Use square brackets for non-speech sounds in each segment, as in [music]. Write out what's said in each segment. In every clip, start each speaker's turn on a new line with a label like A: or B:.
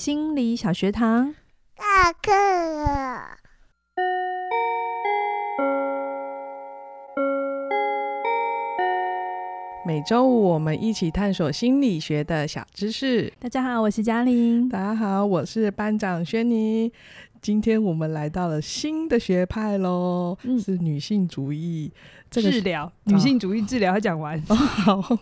A: 心理小学堂，
B: 下课了。
C: 每周五我们一起探索心理学的小知识。
A: 大家好，我是嘉玲。
C: 大家好，我是班长轩妮。今天我们来到了新的学派喽，嗯、是女性主义。这个、
A: 治疗女性主义治疗，还讲完、
C: 哦。[laughs] 好，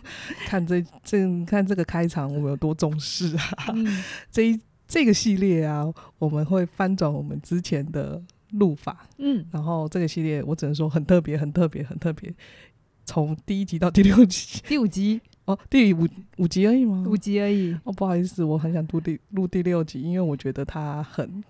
C: 看这这看这个开场，我们有多重视啊！嗯、这一这个系列啊，我们会翻转我们之前的录法。嗯，然后这个系列我只能说很特别，很特别，很特别。从第一集到第六集，
A: 第五集
C: 哦，第五五集而已吗？
A: 五集而已。
C: 哦，不好意思，我很想录第录第六集，因为我觉得它很。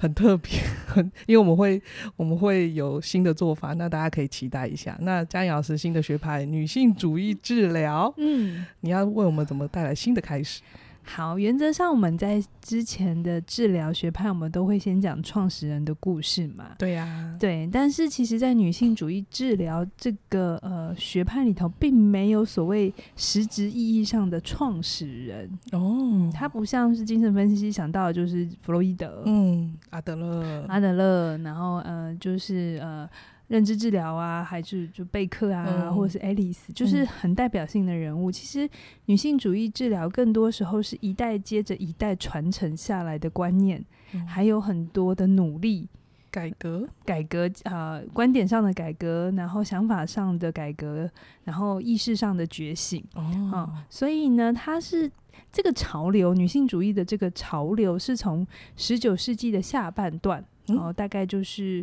C: 很特别，很，因为我们会我们会有新的做法，那大家可以期待一下。那佳颖老师新的学派女性主义治疗，嗯，你要为我们怎么带来新的开始？
A: 好，原则上我们在之前的治疗学派，我们都会先讲创始人的故事嘛。
C: 对呀、啊，
A: 对。但是其实，在女性主义治疗这个呃学派里头，并没有所谓实质意义上的创始人哦。他不像是精神分析想到的就是弗洛伊德，
C: 嗯，阿德勒，
A: 阿德勒，然后呃，就是呃。认知治疗啊，还是就贝克啊，嗯、或者是爱丽丝，就是很代表性的人物。嗯、其实女性主义治疗更多时候是一代接着一代传承下来的观念，嗯、还有很多的努力
C: 改革、
A: 改革啊、呃，观点上的改革，然后想法上的改革，然后意识上的觉醒。哦、嗯，所以呢，它是这个潮流，女性主义的这个潮流是从十九世纪的下半段，然后大概就是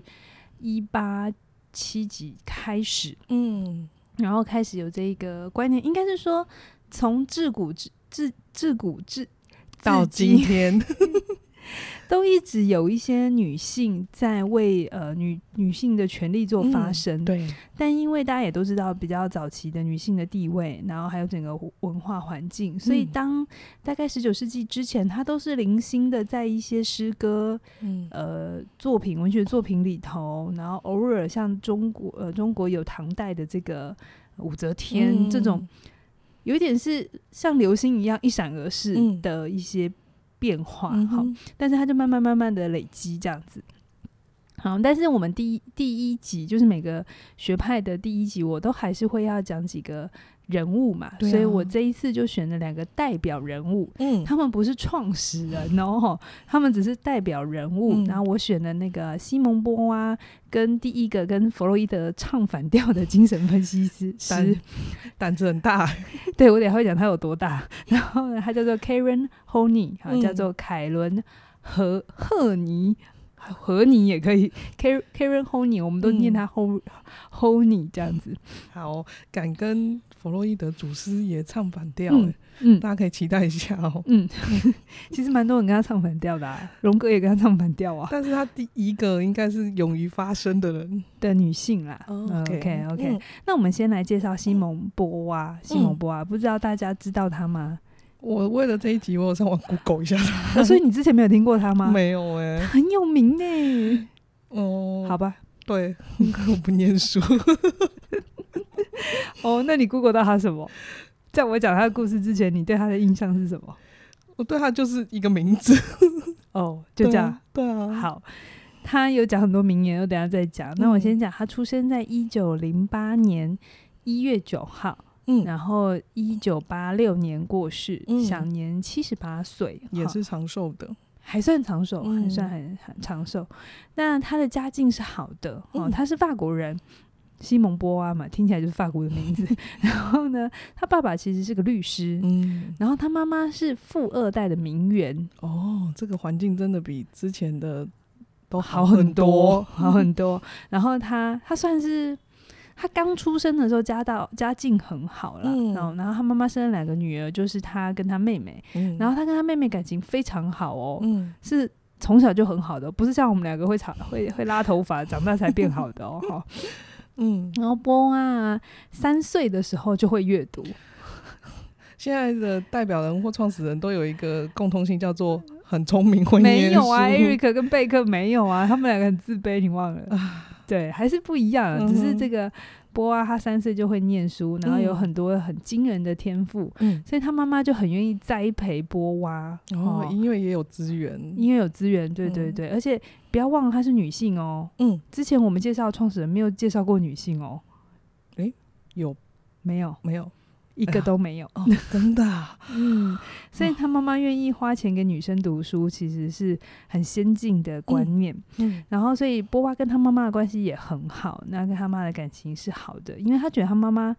A: 一八。七集开始，嗯，然后开始有这个观念，应该是说从自古至自自古至
C: 到今天。[laughs] [laughs]
A: 都一直有一些女性在为呃女女性的权利做发声，嗯，对。但因为大家也都知道，比较早期的女性的地位，然后还有整个文化环境，所以当大概十九世纪之前，她都是零星的在一些诗歌、嗯、呃作品、文学作品里头，然后偶尔像中国呃中国有唐代的这个武则天、嗯、这种，有一点是像流星一样一闪而逝的一些。变化好，但是它就慢慢慢慢的累积这样子。好，但是我们第一第一集就是每个学派的第一集，我都还是会要讲几个人物嘛，啊、所以我这一次就选了两个代表人物。嗯，他们不是创始人哦，[laughs] 他们只是代表人物。嗯、然后我选了那个西蒙波娃，跟第一个跟弗洛伊德唱反调的精神分析师，
C: 胆胆子很大。[laughs]
A: 对，我等下会讲他有多大。[laughs] 然后呢，他叫做 Karen Horney，好，叫做凯伦和赫尼。和你也可以，Karen Horney，我们都念他 Ho Horney 这样子。
C: 好，敢跟弗洛伊德祖师爷唱反调，嗯，嗯，大家可以期待一下哦。嗯，[laughs]
A: 其实蛮多人跟他唱反调的，啊，荣格也跟他唱反调啊。
C: 但是他第一个应该是勇于发声的人
A: 的女性啦。Oh, OK OK，, okay、嗯、那我们先来介绍西蒙波娃。嗯、西蒙波娃，不知道大家知道他吗？
C: 我为了这一集，我有上网 Google 一下
A: 他。[laughs] 所以你之前没有听过他吗？
C: 没有哎、欸，
A: 很有名呢。
C: 哦、嗯，
A: 好吧，
C: 对，[laughs] 我不念书。[laughs]
A: 哦，那你 Google 到他什么？在我讲他的故事之前，你对他的印象是什么？
C: 我对他就是一个名字。[laughs]
A: 哦，就这样。
C: 对啊。
A: 好，他有讲很多名言，我等下再讲。那我先讲，他出生在一九零八年一月九号。嗯，然后一九八六年过世，嗯、享年七十八岁，
C: 也是长寿的，
A: 还算长寿，嗯、还算很很长寿。那他的家境是好的，哦，他是法国人，西蒙波娃嘛，听起来就是法国的名字。[laughs] 然后呢，他爸爸其实是个律师，嗯，然后他妈妈是富二代的名媛。
C: 哦，这个环境真的比之前的都
A: 好很多，好 [laughs] 很多。然后他他算是。他刚出生的时候家道家境很好了，嗯、然后然后他妈妈生了两个女儿，就是他跟他妹妹，嗯、然后他跟他妹妹感情非常好哦，嗯、是从小就很好的，不是像我们两个会长会会拉头发，长大才变好的哦，哈，[laughs] 嗯，然后波啊三岁的时候就会阅读，[laughs]
C: 现在的代表人或创始人都有一个共通性，叫做 [laughs] 很聪明会念书，
A: 没有啊，艾瑞克跟贝克没有啊，他们两个很自卑，你忘了。[laughs] 对，还是不一样，嗯、只是这个波娃他三岁就会念书，然后有很多很惊人的天赋，嗯，所以他妈妈就很愿意栽培波娃。
C: 哦，因为也有资源，
A: 因为有资源，对对对，而且不要忘了她是女性哦。嗯，之前我们介绍创始人没有介绍过女性哦。
C: 诶，有？
A: 没有？
C: 没有。
A: 一个都没有，
C: 哎哦、真的、啊，[laughs]
A: 嗯，所以他妈妈愿意花钱给女生读书，其实是很先进的观念。嗯，嗯。然后所以波娃跟他妈妈的关系也很好，那跟他妈的感情是好的，因为他觉得他妈妈，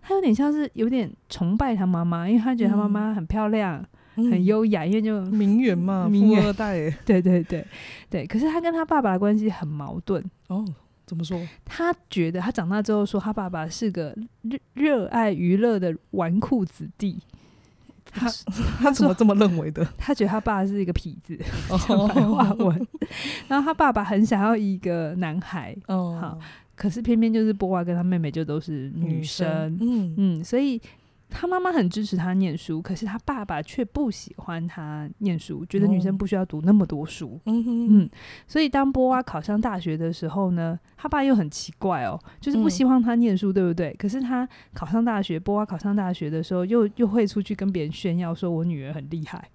A: 他有点像是有点崇拜他妈妈，因为他觉得他妈妈很漂亮、嗯、很优雅，因为就
C: 名媛嘛，
A: 名媛
C: 富二代，[laughs]
A: 对对对对。可是他跟他爸爸的关系很矛盾
C: 哦。怎么说？
A: 他觉得他长大之后说，他爸爸是个热热爱娱乐的纨绔子弟。
C: 他 [laughs] 他怎么这么认为的？[laughs]
A: 他觉得他爸是一个痞子，讲白话文。然后他爸爸很想要一个男孩，哦，好，可是偏偏就是波娃跟他妹妹就都是女生，嗯嗯，所以。他妈妈很支持他念书，可是他爸爸却不喜欢他念书，觉得女生不需要读那么多书。嗯哼嗯，所以当波娃考上大学的时候呢，他爸又很奇怪哦，就是不希望他念书，对不对？可是他考上大学，波娃考上大学的时候，又又会出去跟别人炫耀说：“我女儿很厉害。”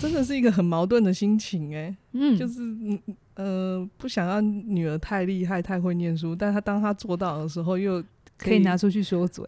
C: 真的是一个很矛盾的心情哎。嗯，就是嗯呃，不想要女儿太厉害、太会念书，但他当他做到的时候，又
A: 可以拿出去说嘴。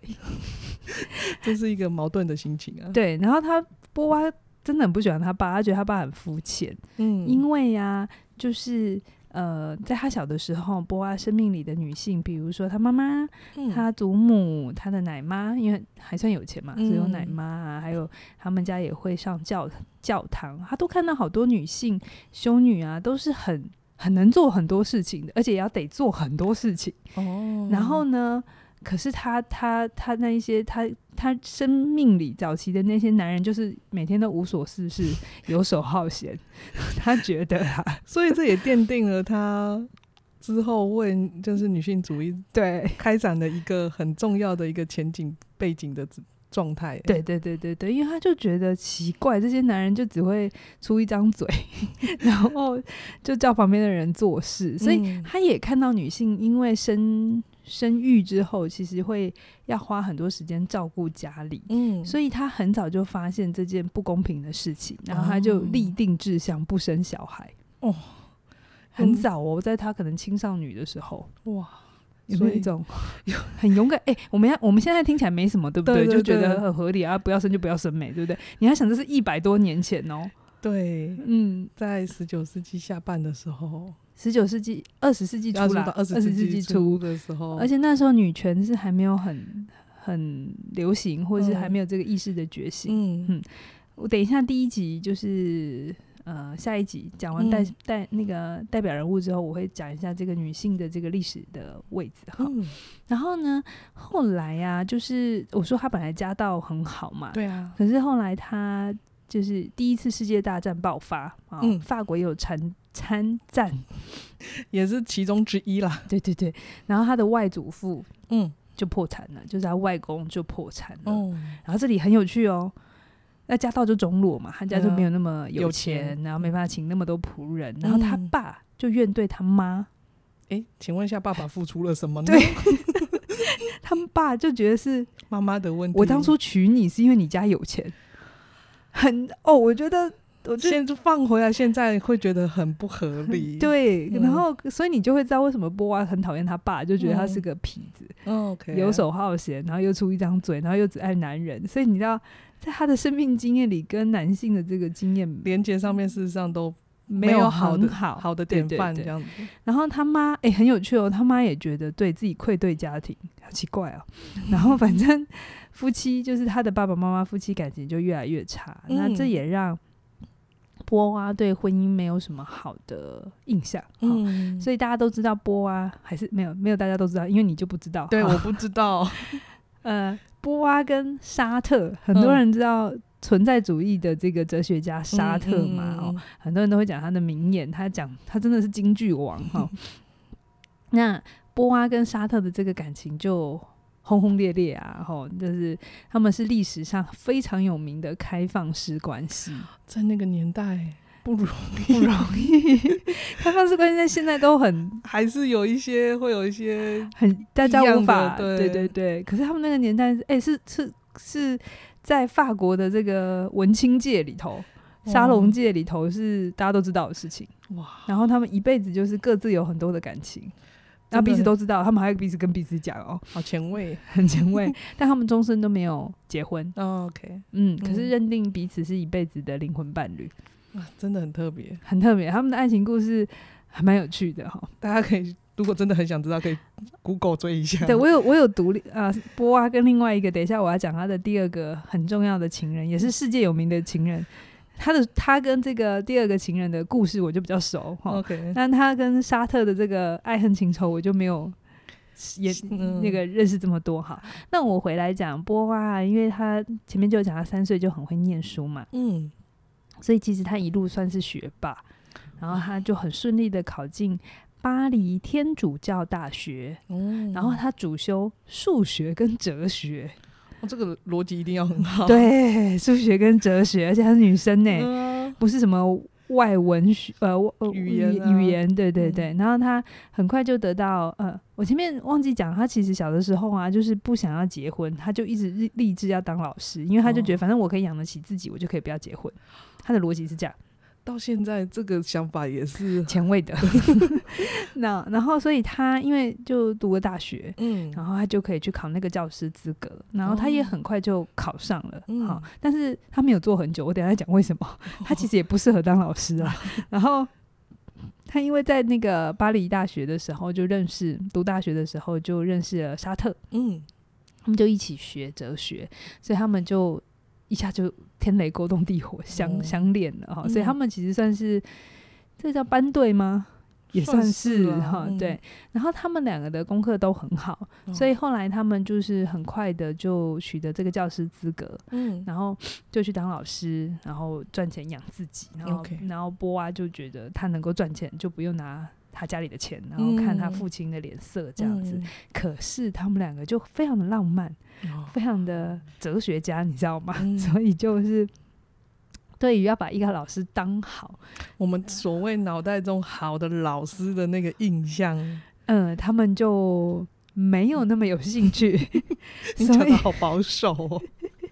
A: [laughs]
C: 这是一个矛盾的心情啊。
A: 对，然后他波娃真的很不喜欢他爸，他觉得他爸很肤浅。嗯，因为呀、啊，就是呃，在他小的时候，波娃生命里的女性，比如说他妈妈、嗯、他祖母、他的奶妈，因为还算有钱嘛，只有奶妈啊，还有他们家也会上教教堂，他都看到好多女性修女啊，都是很很能做很多事情的，而且也要得做很多事情。哦，然后呢？可是他他他那一些他他生命里早期的那些男人，就是每天都无所事事、游手好闲。[laughs] 他觉得啊，
C: 所以这也奠定了他之后为就是女性主义对开展的一个很重要的一个前景背景的状态。
A: 对对对对对，因为他就觉得奇怪，这些男人就只会出一张嘴，[laughs] 然后就叫旁边的人做事，所以他也看到女性因为生。生育之后，其实会要花很多时间照顾家里，嗯，所以他很早就发现这件不公平的事情，然后他就立定志向不生小孩。哦，很早哦，在他可能青少女的时候，哇，有一种很勇敢？哎、欸，我们要我们现在听起来没什么，对不对，就觉得很合理啊，不要生就不要生美，对不对？你要想，这是一百多年前哦。
C: 对，嗯，在十九世纪下半的时候。
A: 十九世纪、二十世纪初啦，二十世纪初
C: 的时候，
A: 而且那时候女权是还没有很很流行，或者是还没有这个意识的觉醒。嗯嗯，我等一下第一集就是呃下一集讲完代代那个代表人物之后，我会讲一下这个女性的这个历史的位置哈。嗯、然后呢，后来呀、啊，就是我说她本来家道很好嘛，
C: 对啊，
A: 可是后来她就是第一次世界大战爆发啊，嗯、法国也有参。参战 [laughs]
C: 也是其中之一啦。
A: 对对对，然后他的外祖父嗯就破产了，就是他外公就破产了。嗯，然后这里很有趣哦，那家道就中落嘛，他家就没有那么有钱，然后没办法请那么多仆人，嗯、然后他爸就怨对他妈。
C: 哎，请问一下，爸爸付出了什么呢？
A: 对，[laughs] 他们爸就觉得是
C: 妈妈的问题。
A: 我当初娶你是因为你家有钱，很哦，我觉得。
C: 我现在放回来，现在会觉得很不合理。
A: 对，然后所以你就会知道为什么波娃很讨厌他爸，就觉得他是个痞子，嗯、游手好闲，然后又出一张嘴，然后又只爱男人。所以你知道，在他的生命经验里，跟男性的这个经验
C: 连接上面，事实上都没有好的
A: 好
C: 好的典范这样子。
A: 然后他妈哎、欸、很有趣哦，他妈也觉得对自己愧对家庭，好奇怪哦。[laughs] 然后反正夫妻就是他的爸爸妈妈夫妻感情就越来越差，嗯、那这也让。波娃对婚姻没有什么好的印象，嗯，所以大家都知道波娃还是没有没有大家都知道，因为你就不知道，
C: 对，我不知道。[laughs]
A: 呃，波娃跟沙特，很多人知道存在主义的这个哲学家沙特嘛，哦，很多人都会讲他的名言，他讲他真的是京剧王哈。[laughs] 那波娃跟沙特的这个感情就。轰轰烈烈啊，吼，就是他们是历史上非常有名的开放式关系，
C: 在那个年代，不容
A: 易，不容易。[laughs] 开放式关系在现在都很，
C: 还是有一些会有一些
A: 很大家无法，对对对，对。可是他们那个年代，哎、欸，是是是在法国的这个文青界里头，沙龙界里头是大家都知道的事情。哇！然后他们一辈子就是各自有很多的感情。然后彼此都知道，他们还有彼此跟彼此讲哦，
C: 好前卫，[laughs]
A: 很前卫。但他们终身都没有结婚。
C: Oh, OK，
A: 嗯，可是认定彼此是一辈子的灵魂伴侣，
C: 啊，真的很特别，
A: 很特别。他们的爱情故事还蛮有趣的哈，
C: 大家可以如果真的很想知道，可以 Google 追一下。
A: 对，我有我有独立啊，波娃跟另外一个，等一下我要讲他的第二个很重要的情人，也是世界有名的情人。他的他跟这个第二个情人的故事我就比较熟哈，OK，但他跟沙特的这个爱恨情仇我就没有也那个认识这么多哈。那我回来讲波娃，因为他前面就讲他三岁就很会念书嘛，嗯，所以其实他一路算是学霸，然后他就很顺利的考进巴黎天主教大学，然后他主修数学跟哲学。
C: 哦、这个逻辑一定要很好。
A: 对，数学跟哲学，而且她是女生呢，嗯、不是什么外文学呃语言、啊、语言，对对对。嗯、然后她很快就得到呃，我前面忘记讲，她其实小的时候啊，就是不想要结婚，她就一直立志要当老师，因为她就觉得反正我可以养得起自己，我就可以不要结婚。她的逻辑是这样。
C: 到现在这个想法也是
A: 前卫的，[laughs] 那然后所以他因为就读了大学，嗯，然后他就可以去考那个教师资格，然后他也很快就考上了，嗯，好，但是他没有做很久，我等下再讲为什么，[laughs] 他其实也不适合当老师啊。[laughs] 然后他因为在那个巴黎大学的时候就认识，读大学的时候就认识了沙特，嗯，他们就一起学哲学，所以他们就。一下就天雷勾动地火相，相相恋了哈，所以他们其实算是这叫班对吗？也算是哈，对。然后他们两个的功课都很好，所以后来他们就是很快的就取得这个教师资格，嗯，然后就去当老师，然后赚钱养自己，然后然后波娃就觉得他能够赚钱，就不用拿。他家里的钱，然后看他父亲的脸色这样子。嗯、可是他们两个就非常的浪漫，哦、非常的哲学家，你知道吗？嗯、[laughs] 所以就是对于要把一个老师当好，
C: 我们所谓脑袋中好的老师的那个印象，
A: 嗯，他们就没有那么有兴趣。[laughs]
C: 你讲的好保守哦，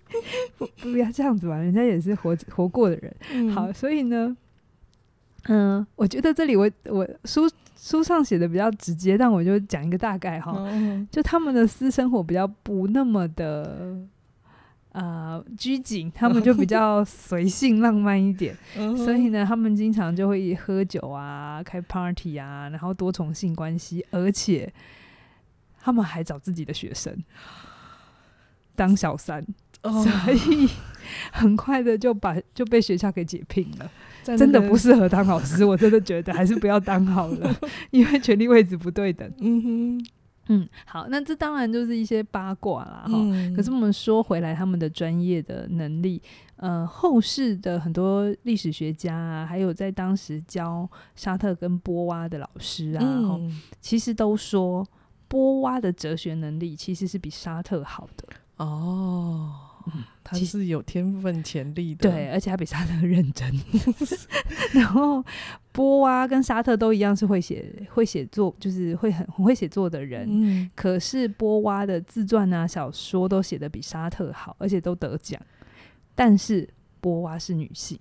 C: [laughs]
A: 不不要这样子吧，人家也是活活过的人。嗯、好，所以呢。嗯，我觉得这里我我书书上写的比较直接，但我就讲一个大概哈，嗯、就他们的私生活比较不那么的呃拘谨，他们就比 [laughs] 较随性浪漫一点，嗯、所以呢，他们经常就会喝酒啊，开 party 啊，然后多重性关系，而且他们还找自己的学生当小三，哦、所以 [laughs] 很快的就把就被学校给解聘了。真的不适合当老师，我真的觉得还是不要当好了，[laughs] 因为权力位置不对等。嗯哼，嗯，好，那这当然就是一些八卦啦，哈、嗯。可是我们说回来，他们的专业的能力，呃，后世的很多历史学家啊，还有在当时教沙特跟波娃的老师啊，嗯、其实都说波娃的哲学能力其实是比沙特好的哦。
C: 他是有天分潜力的，
A: 对，而且他比沙特认真。[laughs] 然后波娃跟沙特都一样是会写会写作，就是会很很会写作的人。嗯，可是波娃的自传啊、小说都写的比沙特好，而且都得奖。但是波娃是女性。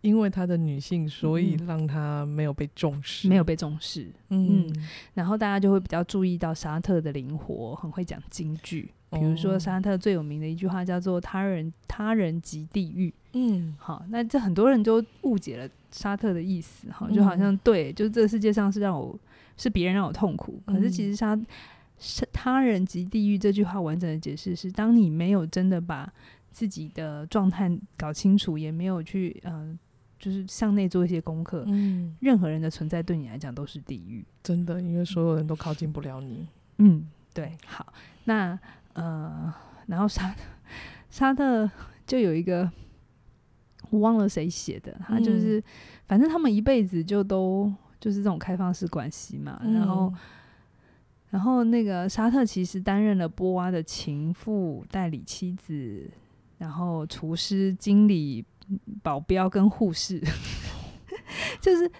C: 因为她的女性，所以让她没有被重视，
A: 嗯、没有被重视。嗯，嗯，然后大家就会比较注意到沙特的灵活，很会讲金句。比如说沙特最有名的一句话叫做“他人他人即地狱”。嗯，好，那这很多人都误解了沙特的意思，哈，就好像对，就是这个世界上是让我是别人让我痛苦。可是其实沙是“他人即地狱”这句话完整的解释是：当你没有真的把自己的状态搞清楚，也没有去嗯。呃就是向内做一些功课，嗯，任何人的存在对你来讲都是地狱，
C: 真的，因为所有人都靠近不了你。
A: 嗯，对。好，那呃，然后沙特沙特就有一个，我忘了谁写的，他就是，嗯、反正他们一辈子就都就是这种开放式关系嘛。嗯、然后，然后那个沙特其实担任了波娃的情妇、代理妻子，然后厨师、经理。保镖跟护士，[laughs] 就是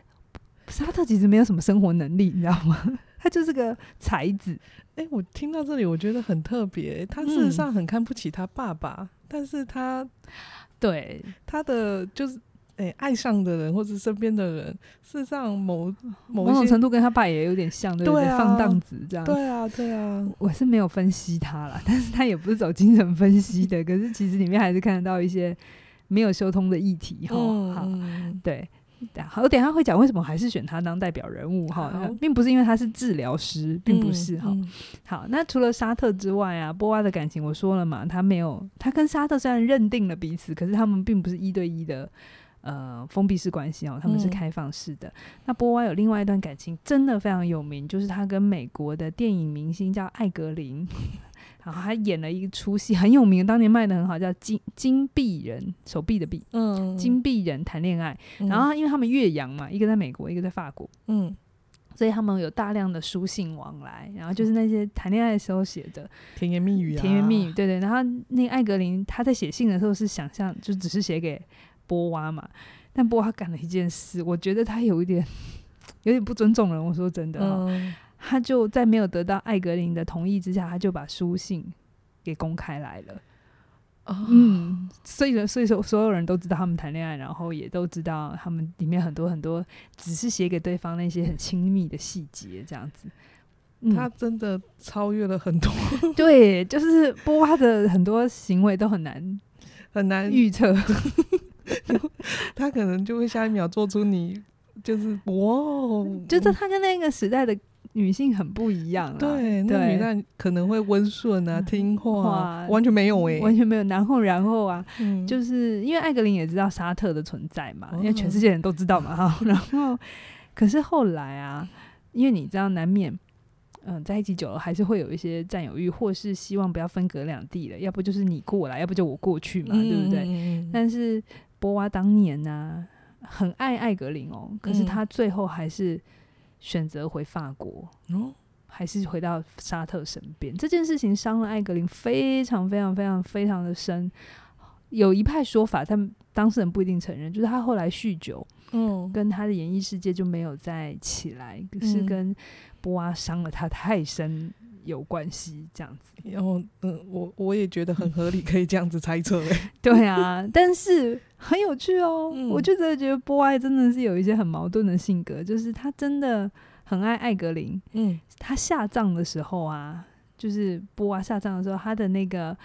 A: 沙特其实没有什么生活能力，你知道吗？[laughs] 他就是个才子。
C: 哎、欸，我听到这里，我觉得很特别。他事实上很看不起他爸爸，嗯、但是他
A: 对
C: 他的就是。哎、欸，爱上的人或者身边的人，事实上某某，
A: 某种程度跟他爸也有点像，对不对？放荡子这样。
C: 对啊，对啊。
A: 我是没有分析他啦，但是他也不是走精神分析的。可是其实里面还是看得到一些没有修通的议题哈。好、嗯，对，好，我等一下会讲为什么还是选他当代表人物哈，并不是因为他是治疗师，并不是哈、嗯。好，那除了沙特之外啊，波娃的感情我说了嘛，他没有，他跟沙特虽然认定了彼此，可是他们并不是一对一的。呃，封闭式关系哦，他们是开放式的。嗯、那波娃有另外一段感情，真的非常有名，就是他跟美国的电影明星叫艾格林，然后他演了一出戏很有名，当年卖的很好，叫《金金臂人》，手臂的臂，嗯，金币人谈恋爱。然后因为他们岳阳嘛，一个在美国，一个在法国，嗯，所以他们有大量的书信往来，然后就是那些谈恋爱的时候写的
C: 甜言蜜语啊，
A: 甜言蜜语，对对。然后那个艾格林他在写信的时候是想象，就只是写给。波娃嘛，但波娃干了一件事，我觉得他有一点 [laughs] 有点不尊重人。我说真的，嗯，他就在没有得到艾格林的同意之下，他就把书信给公开来了。哦，嗯，所以所以说所有人都知道他们谈恋爱，然后也都知道他们里面很多很多只是写给对方那些很亲密的细节，这样子。嗯，
C: 他真的超越了很多，[laughs]
A: 对，就是波娃的很多行为都很难
C: 很难
A: 预测。[laughs]
C: 他可能就会下一秒做出你就是哇，[laughs]
A: 就是他跟那个时代的女性很不一样。
C: 啊对，那女的可能会温顺啊，听话，完全没有哎，
A: 完全没有。然后，然后啊，嗯、就是因为艾格林也知道沙特的存在嘛，因为全世界人都知道嘛哈。[laughs] 然后，可是后来啊，因为你知道，难免。嗯，在一起久了还是会有一些占有欲，或是希望不要分隔两地了，要不就是你过来，要不就我过去嘛，嗯、对不对？嗯、但是波娃当年呢、啊，很爱艾格林哦，可是他最后还是选择回法国，嗯、还是回到沙特身边。这件事情伤了艾格林非常非常非常非常的深。有一派说法，但当事人不一定承认，就是他后来酗酒，嗯，跟他的演艺世界就没有再起来，可、是跟。波娃伤了他太深有关系，这样子。
C: 然后，嗯，我我也觉得很合理，可以这样子猜测。[laughs]
A: 对啊，但是很有趣哦。嗯、我就真的觉得波爱真的是有一些很矛盾的性格，就是他真的很爱艾格林。嗯，他下葬的时候啊，就是波娃下葬的时候，他的那个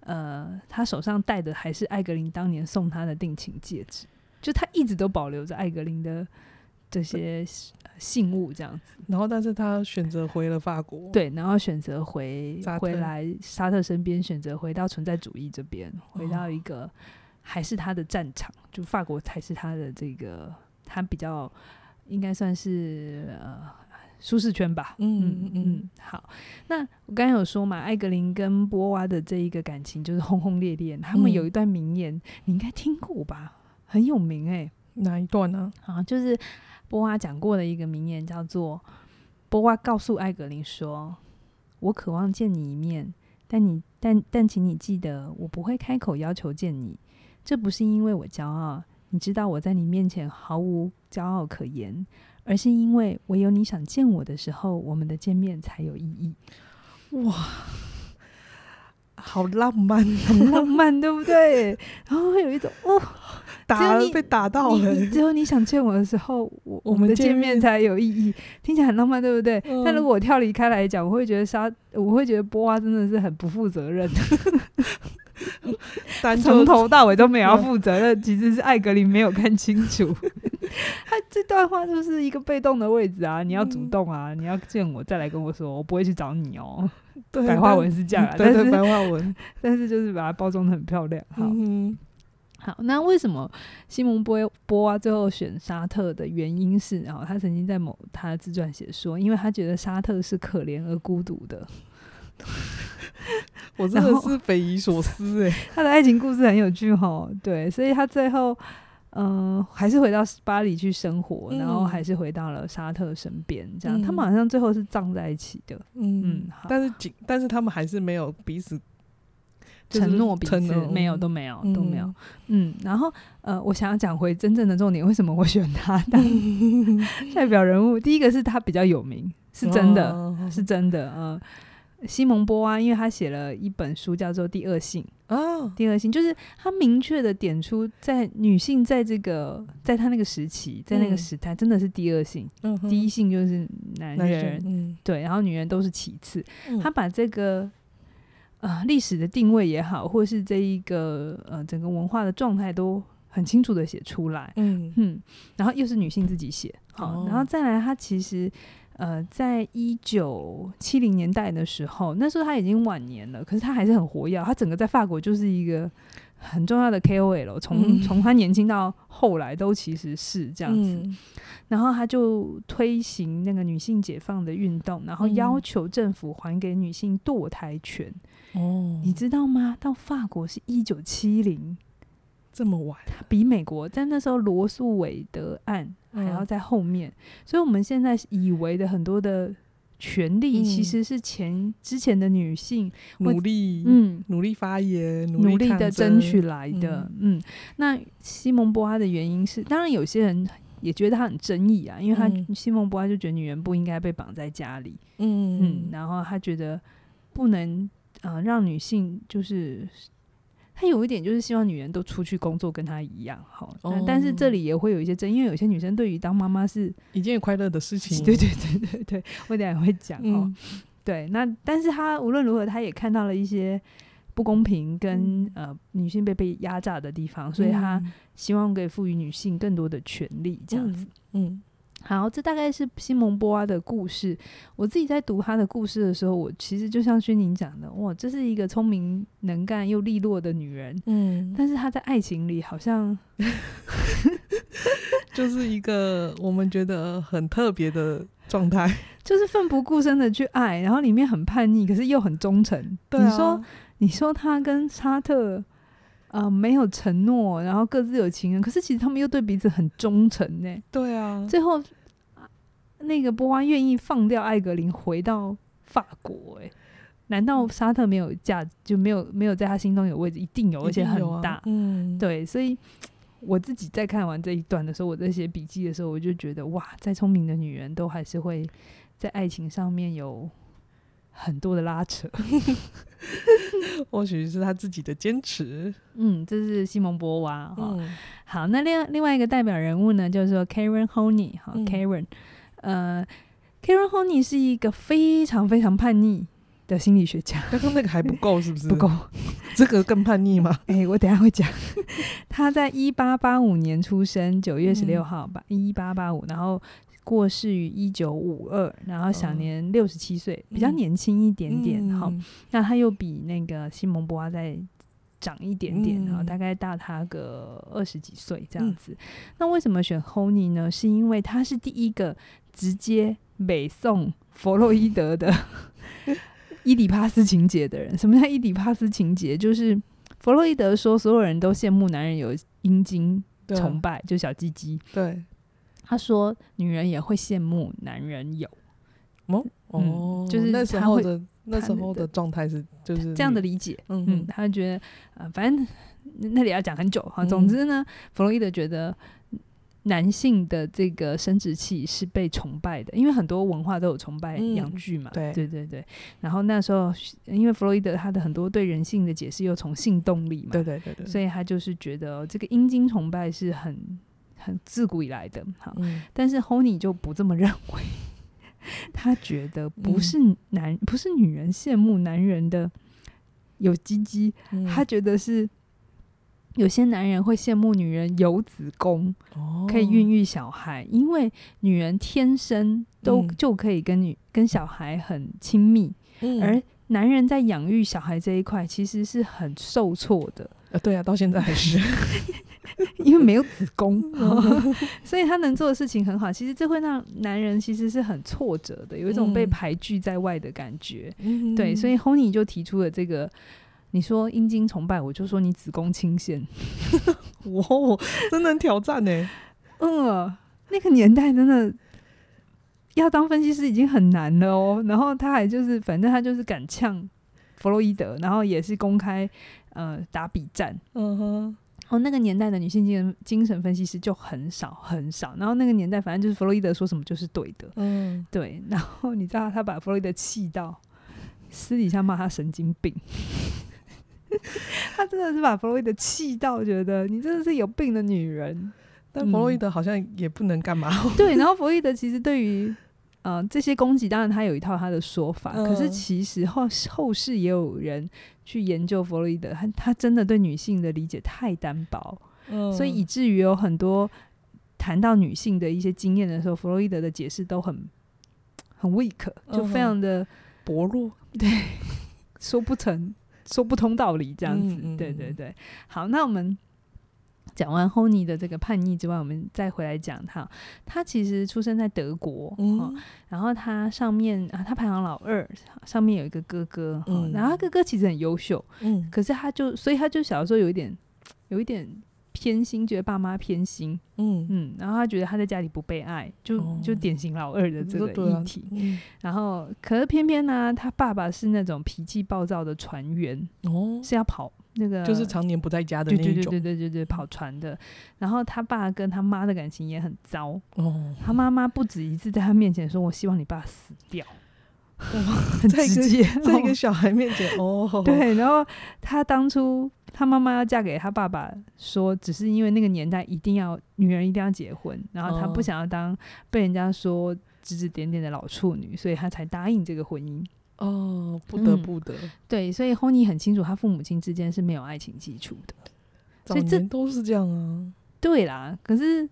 A: 呃，他手上戴的还是艾格林当年送他的定情戒指，就他一直都保留着艾格林的这些。信物这样子，
C: 然后但是他选择回了法国，
A: 对，然后选择回回来沙特身边，选择回到存在主义这边，回到一个还是他的战场，就法国才是他的这个，他比较应该算是呃舒适圈吧。嗯嗯嗯。好，那我刚才有说嘛，艾格林跟波娃的这一个感情就是轰轰烈烈，他们有一段名言，嗯、你应该听过吧？很有名哎、欸，
C: 哪一段呢？
A: 啊，就是。波娃讲过的一个名言叫做：“波娃告诉艾格林说，我渴望见你一面，但你但但请你记得，我不会开口要求见你。这不是因为我骄傲，你知道我在你面前毫无骄傲可言，而是因为唯有你想见我的时候，我们的见面才有意义。”哇！
C: 好浪漫，
A: 很浪漫，对不对？然后会有一种哦，[laughs]
C: 打被打到了。
A: 只有你想见我的时候，我我们的见面才有意义。听起来很浪漫，对不对？嗯、但如果我跳离开来讲，我会觉得沙，我会觉得波娃真的是很不负责任。[laughs] [laughs] 从头到尾都没有要负责任，其实是艾格林没有看清楚。[laughs] 他这段话就是一个被动的位置啊，你要主动啊，嗯、你要见我再来跟我说，我不会去找你哦。[laughs] 对，白话文是这样，但是
C: 白话文，
A: 但是就是把它包装的很漂亮。好，嗯、好，那为什么西蒙波波娃最后选沙特的原因是，然后他曾经在某他的自传写说，因为他觉得沙特是可怜而孤独的。[laughs]
C: 我真的是匪夷所思哎，[laughs]
A: 他的爱情故事很有趣哈，对，所以他最后。嗯、呃，还是回到巴黎去生活，嗯、然后还是回到了沙特身边，这样、嗯、他们好像最后是葬在一起的。嗯，嗯，
C: 但是但是他们还是没有彼此，
A: 承诺彼此，没有都没有都没有。嗯，然后呃，我想要讲回真正的重点，为什么我选他当 [laughs] 代表人物？第一个是他比较有名，是真的，是真的，嗯。西蒙波娃，因为他写了一本书叫做《第二性》哦，《第二性》就是他明确的点出，在女性在这个在他那个时期，在那个时代，真的是第二性，嗯、第一性就是男人，嗯、对，然后女人都是其次。嗯、他把这个呃历史的定位也好，或是这一个呃整个文化的状态都很清楚的写出来，嗯。嗯，然后又是女性自己写，好，哦、然后再来，他其实。呃，在一九七零年代的时候，那时候他已经晚年了，可是他还是很活跃。他整个在法国就是一个很重要的 KOL，从从他年轻到后来都其实是这样子。嗯、然后他就推行那个女性解放的运动，然后要求政府还给女性堕胎权。哦，你知道吗？到法国是一九七零。
C: 这么晚，
A: 比美国在那时候罗素韦德案还要在后面，嗯、所以我们现在以为的很多的权利，其实是前、嗯、之前的女性
C: 努力，嗯，努力发言，努力，
A: 的争取来的。嗯，嗯，那西蒙波娃的原因是，当然有些人也觉得他很争议啊，因为他、嗯、西蒙波娃就觉得女人不应该被绑在家里，嗯嗯，然后他觉得不能呃让女性就是。他有一点就是希望女人都出去工作，跟他一样好。哦、但是这里也会有一些争议，因为有些女生对于当妈妈是
C: 一件快乐的事情。[laughs]
A: 对对对对对，我等下也会讲哦。嗯、对，那但是他无论如何，他也看到了一些不公平跟、嗯、呃女性被被压榨的地方，所以他希望可以赋予女性更多的权利，这样子。嗯。嗯好，这大概是西蒙波娃的故事。我自己在读他的故事的时候，我其实就像轩宁讲的，哇，这是一个聪明能干又利落的女人。嗯，但是她在爱情里好像 [laughs]
C: 就是一个我们觉得很特别的状态，[laughs]
A: 就是奋不顾身的去爱，然后里面很叛逆，可是又很忠诚。对啊，你说，你说她跟沙特。啊、呃，没有承诺，然后各自有情人，可是其实他们又对彼此很忠诚呢。
C: 对啊，
A: 最后那个波娃愿意放掉艾格林回到法国，哎，难道沙特没有价值，就没有没有在他心中有位置？一定有，而且很大。啊、嗯，对，所以我自己在看完这一段的时候，我在写笔记的时候，我就觉得哇，再聪明的女人都还是会在爱情上面有。很多的拉扯，[laughs] [laughs]
C: 或许是他自己的坚持。
A: 嗯，这是西蒙波娃哈。嗯、好，那另另外一个代表人物呢，就是说 Karen Horney 哈，Karen，呃，Karen Horney 是一个非常非常叛逆的心理学家。
C: 刚刚那个还不够，是不是？
A: 不够，
C: 这个更叛逆吗？[laughs]
A: 哎、欸，我等下会讲。[laughs] 他在一八八五年出生，九月十六号吧，一八八五，然后。过世于一九五二，然后享年六十七岁，比较年轻一点点。好、嗯，那他又比那个西蒙波娃再长一点点，然后、嗯、大概大他个二十几岁这样子。嗯、那为什么选 Honey 呢？是因为他是第一个直接北宋弗洛伊德的 [laughs] 伊底帕斯情节的人。什么叫伊底帕斯情节？就是弗洛伊德说，所有人都羡慕男人有阴茎崇拜，就小鸡鸡。
C: 对。
A: 他说：“女人也会羡慕男人有
C: 哦，哦，就是那时候的那时候的状态是就是
A: 这样的理解。嗯嗯，他觉得呃，反正那里要讲很久哈。总之呢，弗洛伊德觉得男性的这个生殖器是被崇拜的，因为很多文化都有崇拜阳具嘛。对对对对。然后那时候，因为弗洛伊德他的很多对人性的解释又从性动力嘛，
C: 对对对对，
A: 所以他就是觉得这个阴茎崇拜是很。”很自古以来的，好，嗯、但是 Honey 就不这么认为。[laughs] 他觉得不是男，嗯、不是女人羡慕男人的有鸡鸡，嗯、他觉得是有些男人会羡慕女人有子宫，哦、可以孕育小孩，因为女人天生都、嗯、就可以跟女跟小孩很亲密，嗯、而男人在养育小孩这一块其实是很受挫的。
C: 呃，对啊，到现在还是。[laughs]
A: 因为没有子宫 [laughs] [laughs] 所以他能做的事情很好。其实这会让男人其实是很挫折的，有一种被排拒在外的感觉。嗯、对，所以 Honey 就提出了这个，你说阴茎崇拜，我就说你子宫清线。
C: 哇，真的很挑战呢。
A: 嗯，那个年代真的要当分析师已经很难了哦。然后他还就是，反正他就是敢呛弗洛伊德，然后也是公开。呃打比战。嗯哼。哦，那个年代的女性精神精神分析师就很少很少，然后那个年代反正就是弗洛伊德说什么就是对的，嗯，对。然后你知道他把弗洛伊德气到私底下骂他神经病，[laughs] 他真的是把弗洛伊德气到觉得你真的是有病的女人。
C: 但弗洛伊德好像也不能干嘛。
A: 嗯、对，然后弗洛伊德其实对于呃这些攻击，当然他有一套他的说法，嗯、可是其实后后世也有人。去研究弗洛伊德，他他真的对女性的理解太单薄，嗯，所以以至于有很多谈到女性的一些经验的时候，弗洛伊德的解释都很很 weak，就非常的
C: 薄弱，[laughs]
A: 对，说不成，说不通道理这样子，对对对。好，那我们。讲完 Honey 的这个叛逆之外，我们再回来讲他。他其实出生在德国，嗯。哦、然后他上面啊，他排行老二，上面有一个哥哥，嗯、然后他哥哥其实很优秀，嗯，可是他就，所以他就小时候有一点，有一点偏心，觉得爸妈偏心，嗯。嗯，然后他觉得他在家里不被爱，就、哦、就典型老二的这个议题。嗯、然后，可是偏偏呢、啊，他爸爸是那种脾气暴躁的船员，哦，是要跑。那个
C: 就是常年不在家的那种，对对
A: 对对对对，跑船的。然后他爸跟他妈的感情也很糟。哦，他妈妈不止一次在他面前说：“我希望你爸死掉。”很直接，
C: 在一个 [laughs] 小孩面前哦。
A: 对，然后他当初他妈妈要嫁给他爸爸，说只是因为那个年代一定要女人一定要结婚，然后他不想要当被人家说指指点点的老处女，所以他才答应这个婚姻。
C: 哦，不得不得，
A: 嗯、对，所以 Honey 很清楚，他父母亲之间是没有爱情基础的，
C: 所以这都是这样啊。
A: 对啦，可是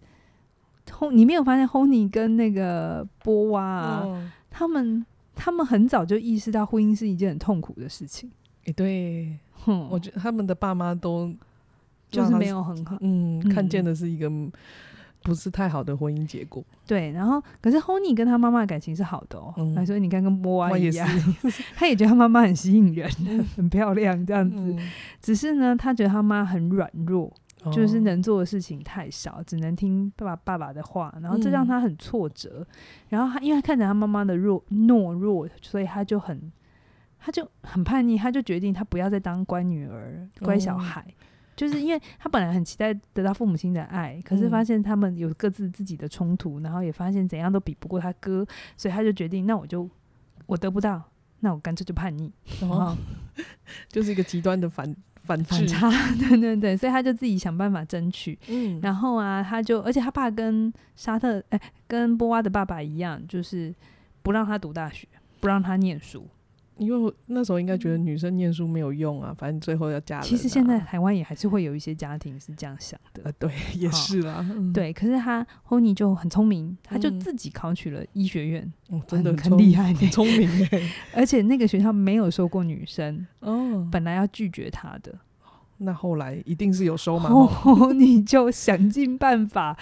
A: Honey 你没有发现 Honey 跟那个波娃、啊，哦、他们他们很早就意识到婚姻是一件很痛苦的事情。
C: 诶、欸，对，哼我觉得他们的爸妈都
A: 就是没有很好，
C: 嗯，看见的是一个。不是太好的婚姻结果。
A: 对，然后可是 Honey 跟他妈妈的感情是好的哦。嗯，所以你看跟波娃一样，[laughs] 他也觉得他妈妈很吸引人，很漂亮这样子。只是呢，他觉得他妈很软弱，就是能做的事情太少，只能听爸爸爸爸的话，然后这让他很挫折。然后他因为他看着他妈妈的弱懦弱，所以他就很他就很叛逆，他就决定他不要再当乖女儿、乖小孩。就是因为他本来很期待得到父母亲的爱，可是发现他们有各自自己的冲突，然后也发现怎样都比不过他哥，所以他就决定，那我就我得不到，那我干脆就叛逆，然后 [laughs]
C: 就是一个极端的反反
A: 反差，[laughs] 对对对，所以他就自己想办法争取，嗯，然后啊，他就而且他爸跟沙特哎、欸、跟波娃的爸爸一样，就是不让他读大学，不让他念书。
C: 因为那时候应该觉得女生念书没有用啊，反正最后要嫁人啊。
A: 其实现在台湾也还是会有一些家庭是这样想的。
C: 呃，对，也是啦。嗯、
A: 对，可是他 Honey 就很聪明，他就自己考取了医学院，
C: 嗯、真的
A: 很厉害，
C: 很 [laughs] 聪明哎。[laughs]
A: 而且那个学校没有收过女生，哦，本来要拒绝他的。
C: 那后来一定是有收嘛？
A: 哦，[laughs] 你就想尽办法，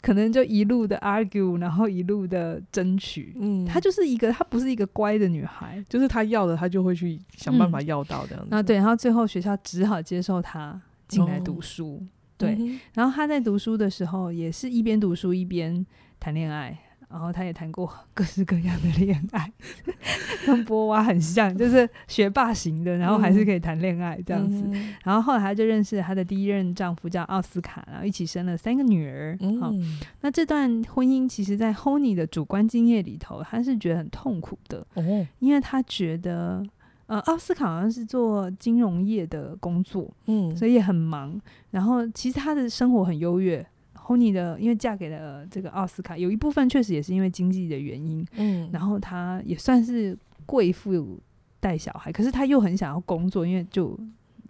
A: 可能就一路的 argue，然后一路的争取。嗯，她就是一个，她不是一个乖的女孩，
C: 就是她要的，她就会去想办法要到这样子。
A: 那、嗯、对，然后最后学校只好接受她进来读书。哦、对，嗯、然后她在读书的时候，也是一边读书一边谈恋爱。然后他也谈过 [laughs] 各式各样的恋爱，[laughs] 跟波娃很像，就是学霸型的，然后还是可以谈恋爱这样子。嗯、然后后来他就认识了他的第一任丈夫叫奥斯卡，然后一起生了三个女儿。嗯、好，那这段婚姻其实，在 Honey 的主观经验里头，他是觉得很痛苦的，哦、因为他觉得，呃，奥斯卡好像是做金融业的工作，嗯，所以也很忙。然后其实他的生活很优越。Honey 的，因为嫁给了这个奥斯卡，有一部分确实也是因为经济的原因。嗯，然后她也算是贵妇带小孩，可是她又很想要工作，因为就、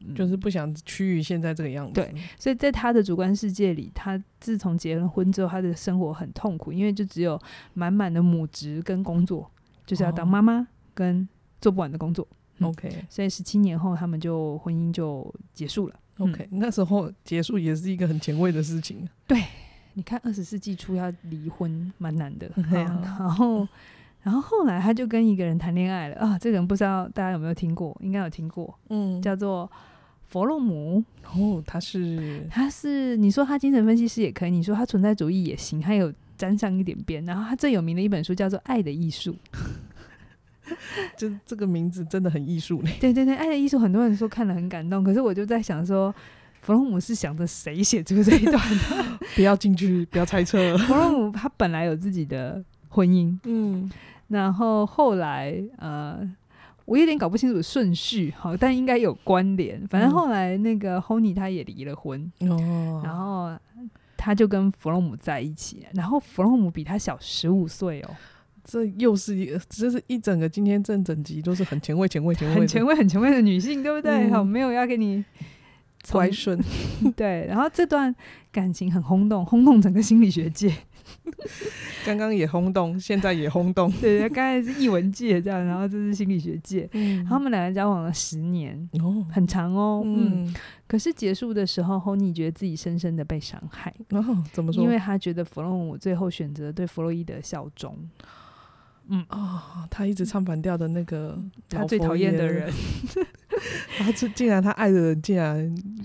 C: 嗯、就是不想趋于现在这个样子。
A: 对，所以在她的主观世界里，她自从结了婚之后，她的生活很痛苦，因为就只有满满的母职跟工作，就是要当妈妈跟做不完的工作。哦、OK，、嗯、所以十七年后，他们就婚姻就结束了。
C: OK，那时候结束也是一个很前卫的事情。
A: 对，你看二十世纪初要离婚蛮难的。[laughs] 对啊，然后，然后后来他就跟一个人谈恋爱了啊。这个人不知道大家有没有听过？应该有听过。嗯，叫做弗洛姆。
C: 哦，他是
A: 他是你说他精神分析师也可以，你说他存在主义也行，还有沾上一点边。然后他最有名的一本书叫做《爱的艺术》。[laughs]
C: 就这个名字真的很艺术嘞。
A: 对对对，爱的艺术，很多人说看了很感动，可是我就在想说，弗洛姆是想着谁写出这一段的？[laughs]
C: 不要进去，不要猜测。[laughs]
A: 弗洛姆他本来有自己的婚姻，嗯，然后后来呃，我有点搞不清楚顺序，好，但应该有关联。反正后来那个 Honey 他也离了婚，哦，然后他就跟弗洛姆在一起，然后弗洛姆比他小十五岁哦。
C: 这又是一，这是一整个今天这整集都是很前卫、前卫、前卫、
A: 很前卫、很前卫的女性，对不对？嗯、好，没有要给你
C: 乖顺。[laughs]
A: 对，然后这段感情很轰动，轰动整个心理学界。
C: 刚刚也轰动，现在也轰动。[laughs]
A: 对，刚才是译文界这样，然后这是心理学界。嗯，他们两个交往了十年，哦，很长哦。嗯，嗯，可是结束的时候，Honey 觉得自己深深的被伤害。
C: 哦，怎么说？
A: 因为他觉得弗洛姆最后选择对弗洛伊德效忠。
C: 嗯啊、哦，他一直唱反调的那个
A: 他最讨厌的人，
C: 然后 [laughs] [laughs] 这竟然他爱的人竟然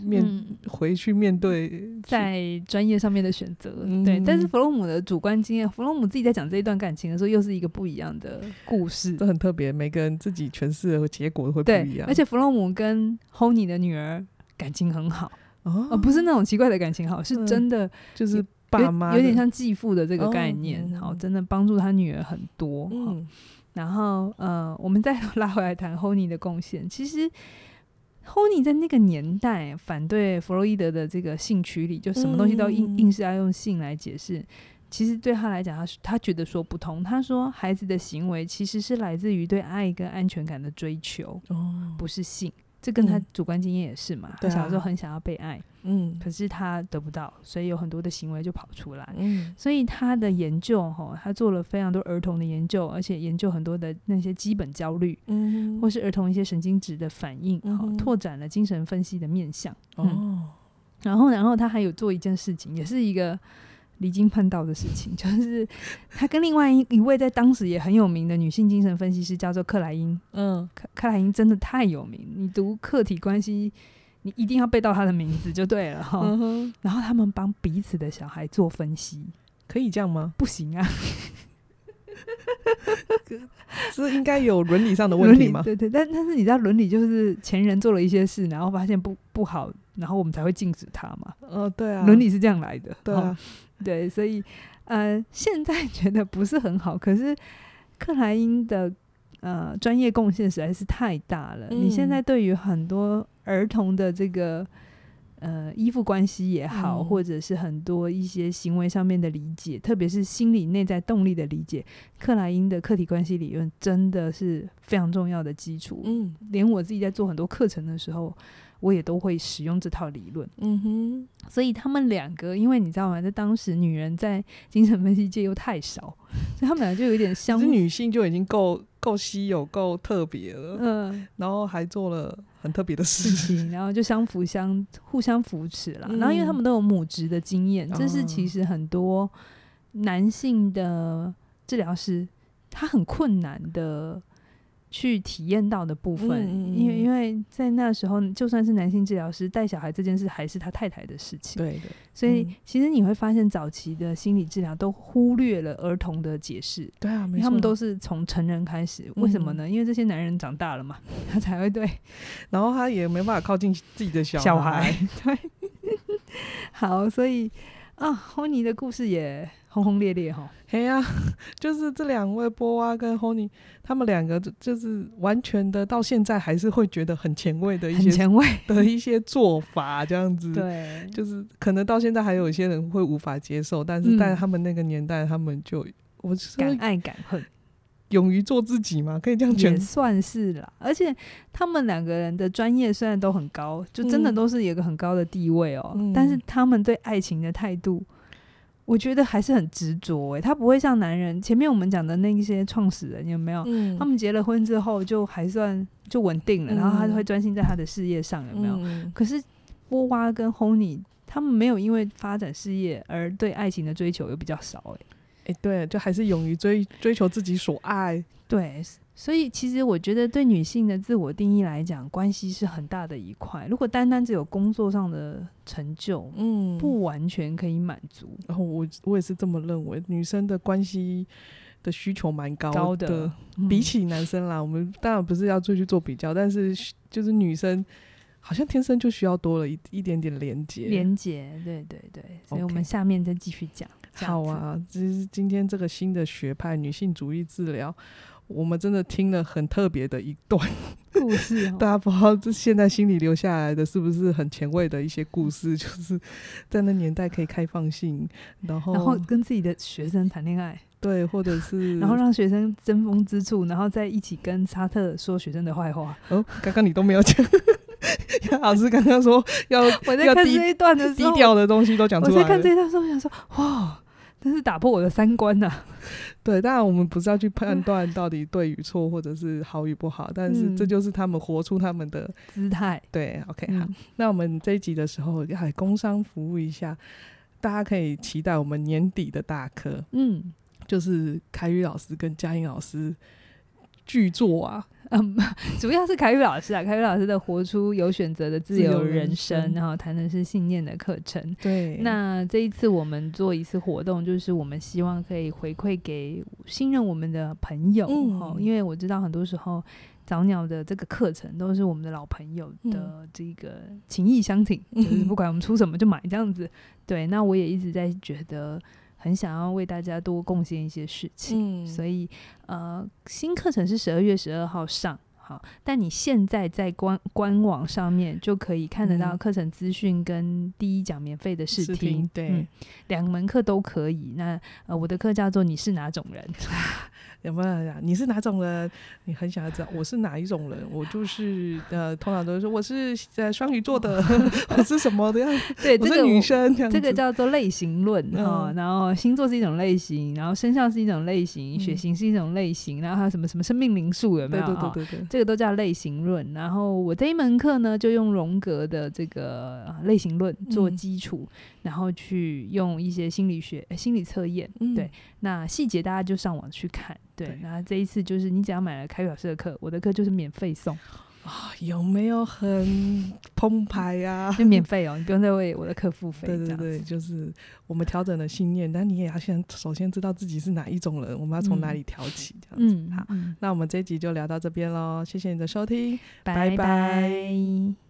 C: 面、嗯、回去面对
A: 在专业上面的选择，嗯、对。但是弗洛姆的主观经验，弗洛姆自己在讲这一段感情的时候，又是一个不一样的故事，
C: 这很特别。每个人自己诠释的结果会不一样。
A: 而且弗洛姆跟 Honey 的女儿感情很好，哦，而不是那种奇怪的感情好，是真的、嗯、
C: 就是。爸妈
A: 有，有点像继父的这个概念，好、哦嗯，真的帮助他女儿很多。嗯、然后呃，我们再拉回来谈 Honey 的贡献。其实 Honey 在那个年代反对弗洛伊德的这个性驱力，就什么东西都硬硬是要用性来解释。其实对他来讲，他他觉得说不通。他说，孩子的行为其实是来自于对爱跟安全感的追求，哦、不是性。这跟他主观经验也是嘛，嗯、他小时候很想要被爱，嗯，可是他得不到，所以有很多的行为就跑出来，嗯，所以他的研究哈，他做了非常多儿童的研究，而且研究很多的那些基本焦虑，嗯，或是儿童一些神经质的反应，嗯，拓展了精神分析的面向，嗯、哦，然后，然后他还有做一件事情，也是一个。离经叛道的事情，[laughs] 就是他跟另外一一位在当时也很有名的女性精神分析师叫做克莱因。嗯，克克莱因真的太有名，你读客体关系，你一定要背到他的名字就对了哈。嗯、[laughs] 然后他们帮彼此的小孩做分析，
C: 可以这样吗？
A: 不行啊，[laughs]
C: 这应该有伦理上的问题吗？
A: 对对，但但是你知道伦理就是前人做了一些事，然后发现不不好，然后我们才会禁止他嘛。
C: 哦，对啊，
A: 伦理是这样来的，
C: 对啊。
A: 对，所以呃，现在觉得不是很好，可是克莱因的呃专业贡献实在是太大了。嗯、你现在对于很多儿童的这个呃依附关系也好，嗯、或者是很多一些行为上面的理解，特别是心理内在动力的理解，克莱因的客体关系理论真的是非常重要的基础。嗯，连我自己在做很多课程的时候。我也都会使用这套理论，嗯哼，所以他们两个，因为你知道吗，在当时女人在精神分析界又太少，[laughs] 所以他们俩就有点相。
C: 女性就已经够够稀有、够特别了，嗯，然后还做了很特别的事情，[laughs]
A: 然后就相辅相互相扶持了。嗯、然后因为他们都有母职的经验，这是其实很多男性的治疗师他很困难的。去体验到的部分，嗯、因为因为在那时候，就算是男性治疗师带小孩这件事，还是他太太的事情。
C: 对的，
A: 所以其实你会发现，早期的心理治疗都忽略了儿童的解释。
C: 对啊，
A: 他们都是从成人开始。为什么呢？嗯、因为这些男人长大了嘛，[laughs] 他才会对，[laughs]
C: 然后他也没办法靠近自己的小孩。
A: 小 [laughs] 孩对，好，所以啊，霍尼的故事也。轰轰烈烈哈，
C: 嘿呀、啊，[laughs] 就是这两位波娃跟 Honey，他们两个就是完全的，到现在还是会觉得很前卫的一些
A: 前卫。[laughs]
C: 的一些做法，这样子。
A: 对，
C: 就是可能到现在还有一些人会无法接受，但是在他们那个年代，他们就我
A: 敢爱敢恨，
C: 勇于做自己嘛，可以这样讲，
A: 也算是啦。而且他们两个人的专业虽然都很高，就真的都是有一个很高的地位哦、喔，嗯、但是他们对爱情的态度。我觉得还是很执着诶，他不会像男人前面我们讲的那些创始人有没有？嗯、他们结了婚之后就还算就稳定了，嗯、然后他就会专心在他的事业上有没有？嗯、可是波娃跟 Honey 他们没有因为发展事业而对爱情的追求又比较少哎
C: 哎，对，就还是勇于追追求自己所爱。
A: 对，所以其实我觉得对女性的自我定义来讲，关系是很大的一块。如果单单只有工作上的成就，嗯，不完全可以满足。
C: 然后我我也是这么认为，女生的关系的需求蛮高
A: 的，高的
C: 嗯、比起男生啦，我们当然不是要出去做比较，但是就是女生好像天生就需要多了一一点点连接，
A: 连接，对对对，所以我们下面再继续
C: 讲。好啊，其实今天这个新的学派女性主义治疗，我们真的听了很特别的一段
A: 故事，哦，[laughs]
C: 大家不知道这现在心里留下来的是不是很前卫的一些故事？就是 [laughs] 在那年代可以开放性，然后
A: 然后跟自己的学生谈恋爱。
C: 对，或者是 [laughs]
A: 然后让学生争风吃醋，然后在一起跟沙特说学生的坏话。
C: 哦，刚刚你都没有讲，老师刚刚说要
A: 我在看这一段的时候，
C: 低调的东西都讲出来。
A: 我在看这一段的时候，我想说哇，真是打破我的三观呐、啊。[laughs]
C: 对，当然我们不是要去判断到底对与错，或者是好与不好，但是这就是他们活出他们的
A: 姿态。
C: 对，OK，好，那我们这一集的时候要来工商服务一下，大家可以期待我们年底的大课。嗯。就是凯宇老师跟佳音老师巨作啊，
A: 嗯，[laughs] 主要是凯宇老师啊，凯宇老师的《活出有选择的自由人生》，然后谈的是信念的课程。
C: 对，
A: 那这一次我们做一次活动，就是我们希望可以回馈给信任我们的朋友，嗯，因为我知道很多时候早鸟的这个课程都是我们的老朋友的这个情谊相挺，嗯，就是不 [laughs] 管我们出什么就买这样子。对，那我也一直在觉得。很想要为大家多贡献一些事情，嗯、所以呃，新课程是十二月十二号上，好，但你现在在官官网上面就可以看得到课程资讯跟第一讲免费的试听，
C: 听，对，嗯、
A: 两门课都可以。那呃，我的课叫做你是哪种人？[laughs]
C: 有没有呀？你是哪种人？你很想要知道我是哪一种人？我就是呃，通常都是说我是呃双鱼座的，[laughs] 我是什么的样子？
A: 对，
C: 这个女生这，
A: 这个叫做类型论哈、嗯。然后星座是一种类型，然后生肖是一种类型，血型是一种类型，然后还有什么什么生命灵数有没有？对对对对对，这个都叫类型论。然后我这一门课呢，就用荣格的这个类型论做基础、嗯，然后去用一些心理学、心理测验。对，那细节大家就上网去看。对，那这一次就是你只要买了凯宇老师的课，我的课就是免费送
C: 啊、哦，有没有很澎湃呀？
A: 就免 [laughs] 费哦，你不用再为我的课付费。
C: 对对对，就是我们调整了信念，但你也要先首先知道自己是哪一种人，我们要从哪里调起这样子。嗯、好、嗯，那我们这一集就聊到这边喽，谢谢你的收听，拜拜。拜拜。